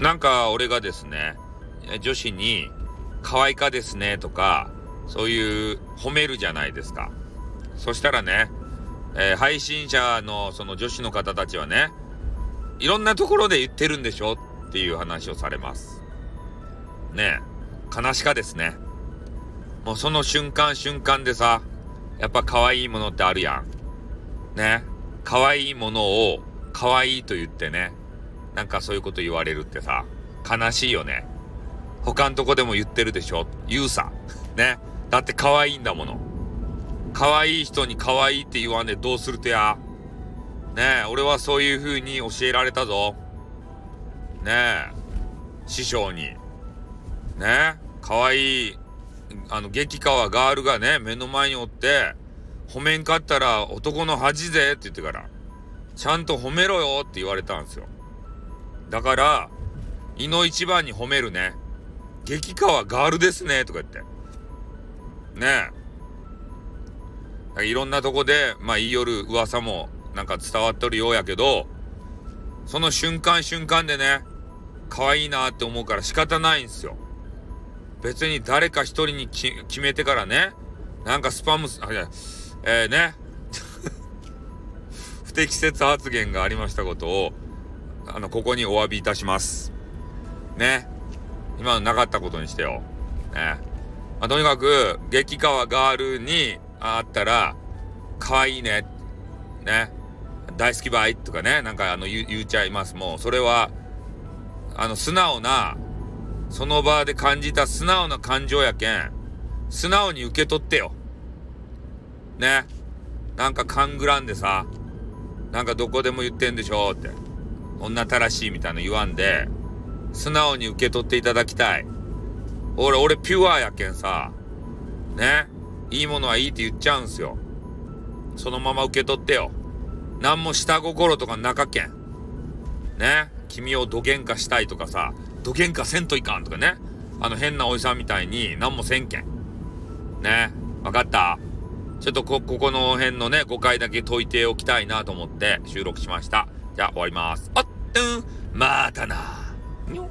なんか俺がですね、女子に可愛かですねとか、そういう褒めるじゃないですか。そしたらね、えー、配信者のその女子の方たちはね、いろんなところで言ってるんでしょ？っていう話をされます。ねえ、悲しかですね。もうその瞬間瞬間でさ、やっぱ可愛いものってあるやん。ね。可愛いものを可愛いと言ってね、なんかそういうこと言われるってさ、悲しいよね。他んとこでも言ってるでしょ？言うさ。ね。だって可愛いんだもの。可愛い人に可愛いって言わんでどうするとや？ねえ、俺はそういう風に教えられたぞ。ねえ、師匠に。ねえ、可愛い、あの、激川ガールがね、目の前におって、褒めんかったら男の恥ぜって言ってから、ちゃんと褒めろよって言われたんですよ。だから、胃の一番に褒めるね。激川ガールですね、とか言って。ねえ。いろんなとこで、まあ言いよる噂もなんか伝わっとるようやけど、その瞬間瞬間でね、可愛いなって思うから仕方ないんですよ。別に誰か一人に決めてからね、なんかスパム、あ、いや、えー、ね、不適切発言がありましたことを、あの、ここにお詫びいたします。ね。今のなかったことにしてよ。ね。まあ、とにかく、激川ガールに会ったら、可愛いね。ね。大好きばいとかね、なんかあの言言っちゃいます。もう、それは、あの、素直な、その場で感じた素直な感情やけん、素直に受け取ってよ。ね。なんか勘ぐらんでさ、なんかどこでも言ってんでしょって。女たらしいみたいな言わんで、素直に受け取っていただきたい。俺、俺ピュアやけんさ、ね。いいものはいいって言っちゃうんすよ。そのまま受け取ってよ。何も下心とか中けん。ね。君をどげんかしたいとかさ、どげんかせんといかんとかね。あの変なおじさんみたいに何もせんけん。ね。わかった？ちょっとこ、ここの辺のね、5回だけ解いておきたいなと思って収録しました。じゃあ終わります。あっ、うん、またな。にょ